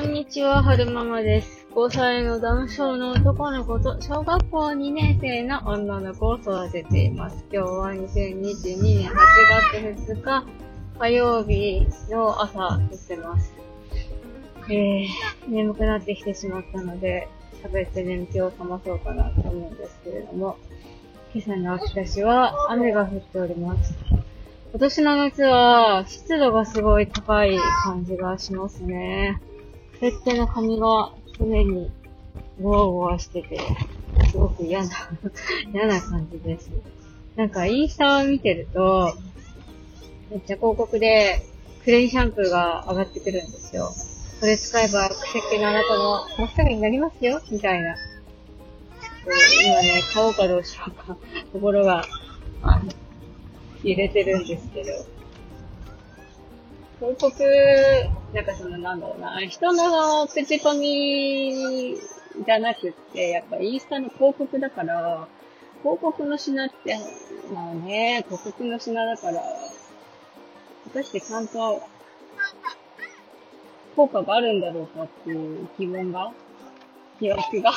こんにちは、はるままです。5歳の男性の男の子と小学校2年生の女の子を育てています。今日は2022年8月2日火曜日の朝撮ってます。えー、眠くなってきてしまったので、喋って眠気を覚まそうかなと思うんですけれども、今朝の秋田市は雨が降っております。今年の夏は湿度がすごい高い感じがしますね。設定の髪が常にゴワゴワしてて、すごく嫌な、嫌な感じです。なんかインスタを見てると、めっちゃ広告でクレイシャンプーが上がってくるんですよ。それ使えば癖毛のあなたもまっすぐになりますよみたいな。今ね、買おうかどうしようか、ところが、あの入れてるんですけど。広告、なんかそのなんだろうな、人の口コミじゃなくって、やっぱインスタの広告だから、広告の品って、まあね、広告の品だから、果たしてちゃんと効果があるんだろうかっていう疑問が、疑惑が。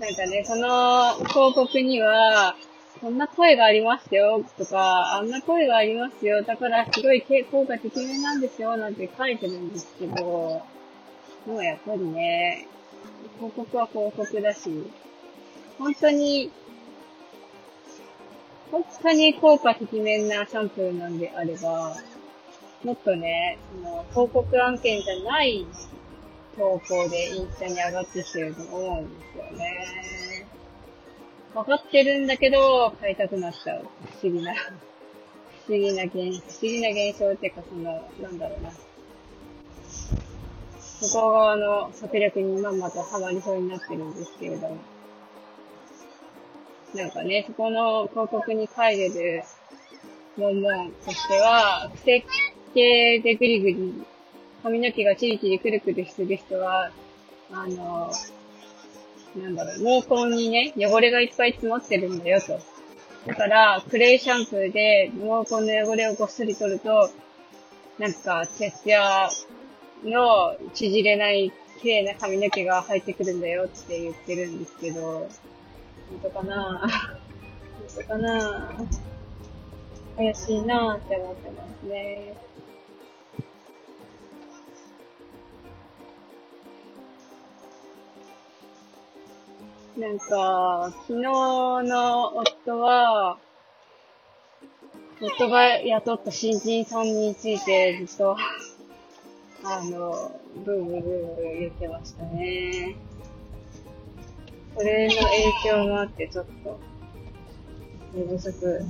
なんかね、その広告には、こんな声がありますよ、とか、あんな声がありますよ、だからすごい傾向が適めなんですよ、なんて書いてるんですけど、もうやっぱりね、広告は広告だし、本当に、本当に効果てきめんなシャンプーなんであれば、もっとね、その広告案件じゃない投稿でインスタに上がってきてると思うんですよね。わかってるんだけど、買いたくなっちゃう。不思議な、不思議な現、不思議な現象っていうか、その、なんだろうな。向こう側の策略にまんまとハマりそうになってるんですけれども。なんかね、そこの広告に書いてる文言としては、癖系でぐりぐり、髪の毛がチリチリくるくるする人は、あの、なんだろう、毛根にね、汚れがいっぱい詰まってるんだよと。だから、クレイシャンプーで毛根の汚れをごっそり取ると、なんか、ツヤツヤの縮れない綺麗な髪の毛が生えてくるんだよって言ってるんですけど、本当かな？本当かな？怪しいなって思ってますね。なんか、昨日の夫は、夫が雇った新人さんについてずっと、あの、ブーブーブーブー言ってましたね。それの影響もあって、ちょっと、寝不足、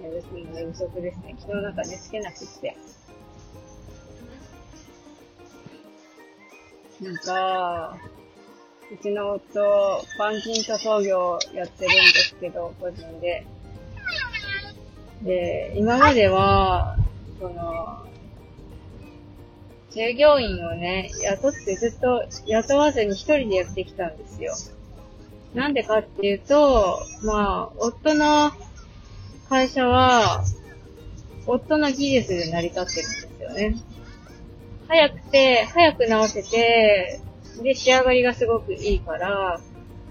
寝不足、寝不足ですね。昨日なんか寝つけなくって。なんか、うちの夫、板金塗装業やってるんですけど、個人で。で、今までは、その、従業員をね、雇ってずっと雇わずに一人でやってきたんですよ。なんでかっていうと、まあ、夫の会社は、夫の技術で成り立ってるんですよね。早くて、早く直せて、で、仕上がりがすごくいいから、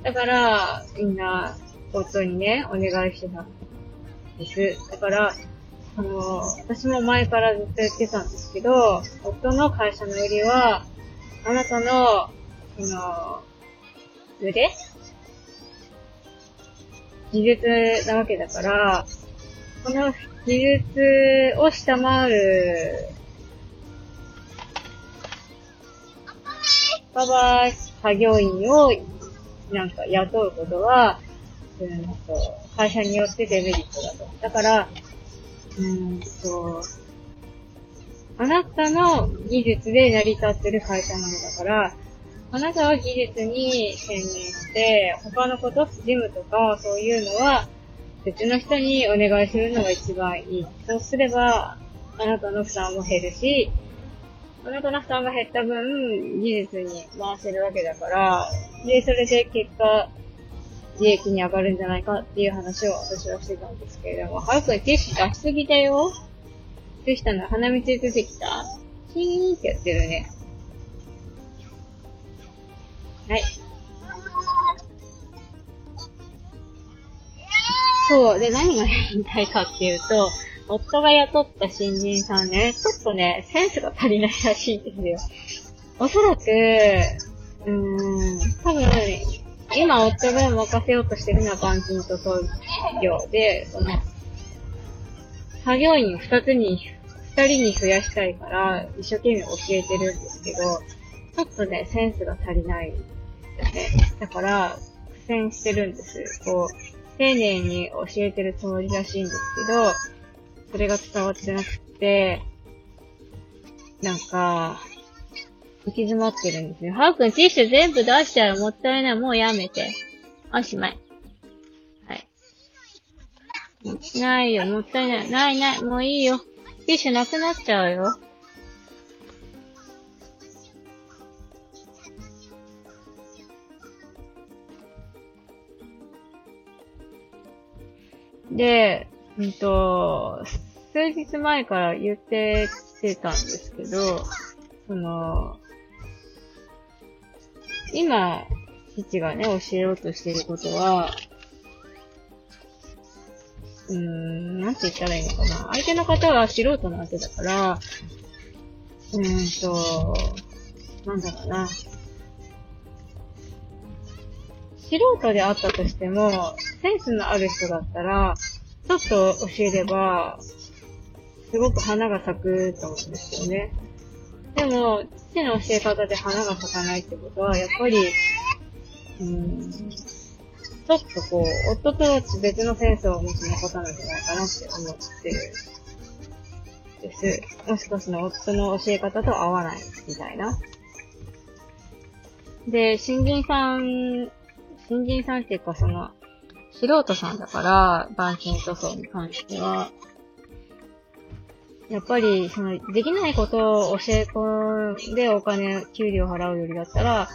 だから、みんな、夫にね、お願いしてたんです。だから、あの、私も前からずっと言ってたんですけど、夫の会社の売りは、あなたの、その、腕？技術なわけだから、この技術を下回る、ババイ作業員をなんか雇うことは、うんと、会社によってデメリットだと。だから、うんと、あなたの技術で成り立ってる会社なのだから、あなたは技術に専念して、他のこと、事務とかそういうのは別の人にお願いするのが一番いい。そうすれば、あなたの負担も減るし、あなたの負担が減った分、技術に回せるわけだから、で、それで結果、利益に上がるんじゃないかっていう話を私はしてたんですけれども、はるくんティッシュ出しすぎだよどうしたの？鼻水出てきた？チーンってやってるね。はい。そう。で、何が言いたいかっていうと、夫が雇った新人さんね、ちょっとね、センスが足りないらしいんですよ。おそらく、うーん、多分、今夫が任せようとしてるのは板金と創業で、その、作業員を二つに、二人に増やしたいから、一生懸命教えてるんですけど、ちょっとね、センスが足りないですね。だから、苦戦してるんです。こう、丁寧に教えてるつもりらしいんですけど、それが伝わってなくて、なんか、行き詰まってるんですよ。ハーくん、ティッシュ全部出しちゃうもったいない。もうやめて。おしまい。はい。ないよ、もったいない。ないない、もういいよ。ティッシュなくなっちゃうよ。で、うんと、数日前から言ってきてたんですけど、その、今、父がね、教えようとしていることは、うーん、なんて言ったらいいのかな。相手の方は素人なわけだから、うーんと、なんだろうな。素人であったとしても、センスのある人だったら、ちょっと教えれば、すごく花が咲くと思うんですよね。でも、父の教え方で花が咲かないってことは、やっぱり、うん、ちょっとこう、夫と別のセンスを持ちの方なんじゃないかなって思ってるです。もしかすると夫の教え方と合わないみたいな。で、新人さん、新人さんっていうかその、素人さんだから、板金塗装に関しては、やっぱり、その、できないことを教え込んでお金、給料払うよりだったら、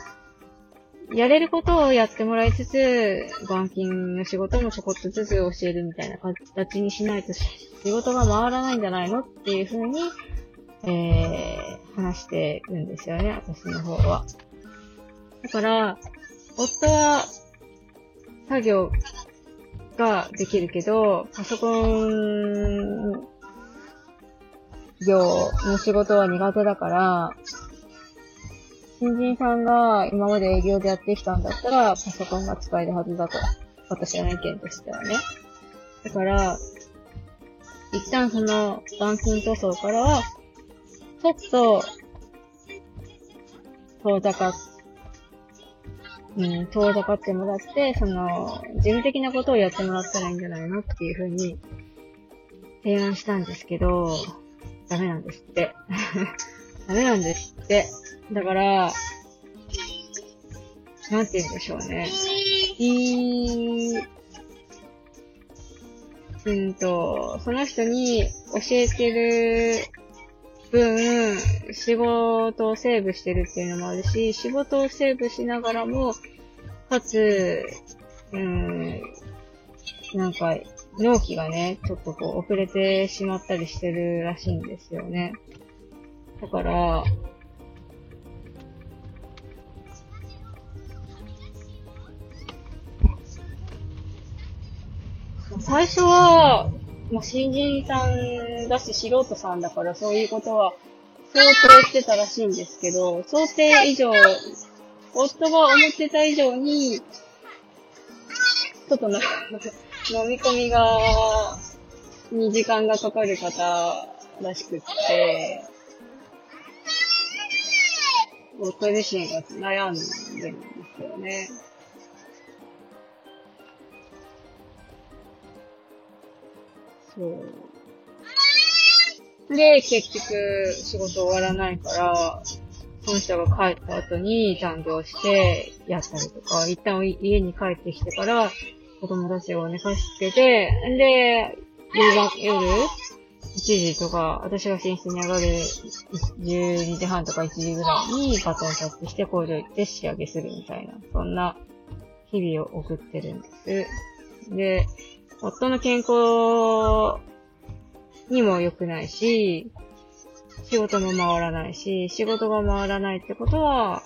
やれることをやってもらいつつ、板金の仕事もちょこっとずつ教えるみたいな形にしないと仕事が回らないんじゃないのっていうふうに、えー、話してるんですよね、私の方は。だから、夫は、作業ができるけど、パソコン業の仕事は苦手だから、新人さんが今まで営業でやってきたんだったら、パソコンが使えるはずだと。私の意見としてはね。だから、一旦その、板金塗装からは、ちょっと、遠ざかっ、うん、遠ざかってもらって、その、事務的なことをやってもらったらいいんじゃないのっていうふうに、提案したんですけど、ダメなんですって。ダメなんですって。だから、なんて言うんでしょうね。いい、うんと、その人に教えてる分、仕事をセーブしてるっていうのもあるし、仕事をセーブしながらも、かつ、うん、なんか、納期がね、ちょっとこう遅れてしまったりしてるらしいんですよね。だから、最初は、まあ、新人さんだし素人さんだからそういうことは想定してたらしいんですけど、想定以上、夫が思ってた以上に、ちょっとな、飲み込みが、に時間がかかる方らしくって、僕自身が悩んでるんですよね。そう。で、結局、仕事終わらないから、その人が帰った後に残業してやったりとか、一旦家に帰ってきてから、子供たちを寝かしつけて、で、夜が、夜、1時とか、私が寝室に上がる12時半とか1時ぐらいにバトンタッチして工場行って仕上げするみたいな、そんな日々を送ってるんです。で、夫の健康にも良くないし、仕事も回らないし、仕事が回らないってことは、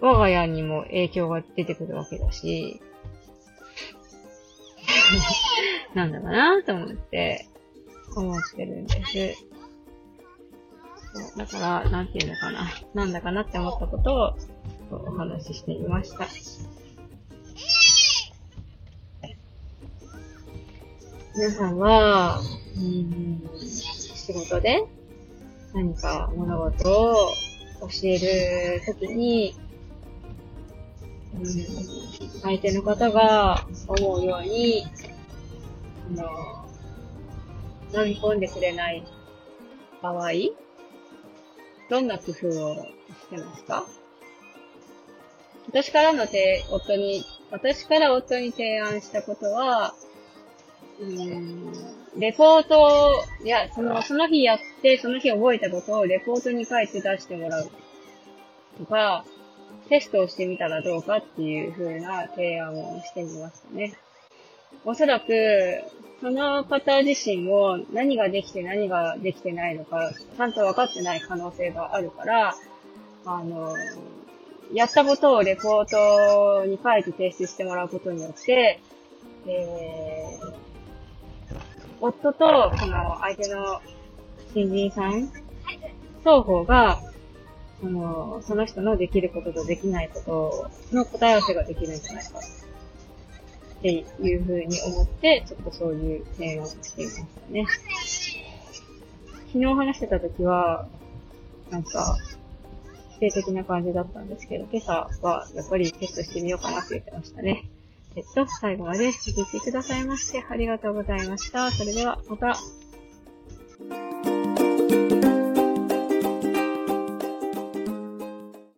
我が家にも影響が出てくるわけだし、なんだかなと思って、思ってるんです。そうだから、なんていうのかな。なんだかなって思ったことをお話ししてみました。皆さんは、うん、仕事で何か物事を教えるときに、うん、相手の方が思うように、あの、飲み込んでくれない場合、どんな工夫をしてますか？私からの手、夫に、私から夫に提案したことは、うん、レポートを、いや、その、その日やって、その日覚えたことをレポートに書いて出してもらう。とか、テストをしてみたらどうかっていう風な提案をしてみましたね。おそらく、その方自身も何ができて何ができてないのか、ちゃんと分かってない可能性があるから、あの、やったことをレポートに書いて提出してもらうことによって、えー、夫と、この相手の新人さん、双方が、その、その人のできることとできないことの答え合わせができるんじゃないか。っていうふうに思って、ちょっとそういう提案をしていましたね。昨日話してた時は、なんか、否定的な感じだったんですけど、今朝はやっぱりテストしてみようかなって言ってましたね。えっと、最後まで聞いてくださいまして、ありがとうございました。それでは、また。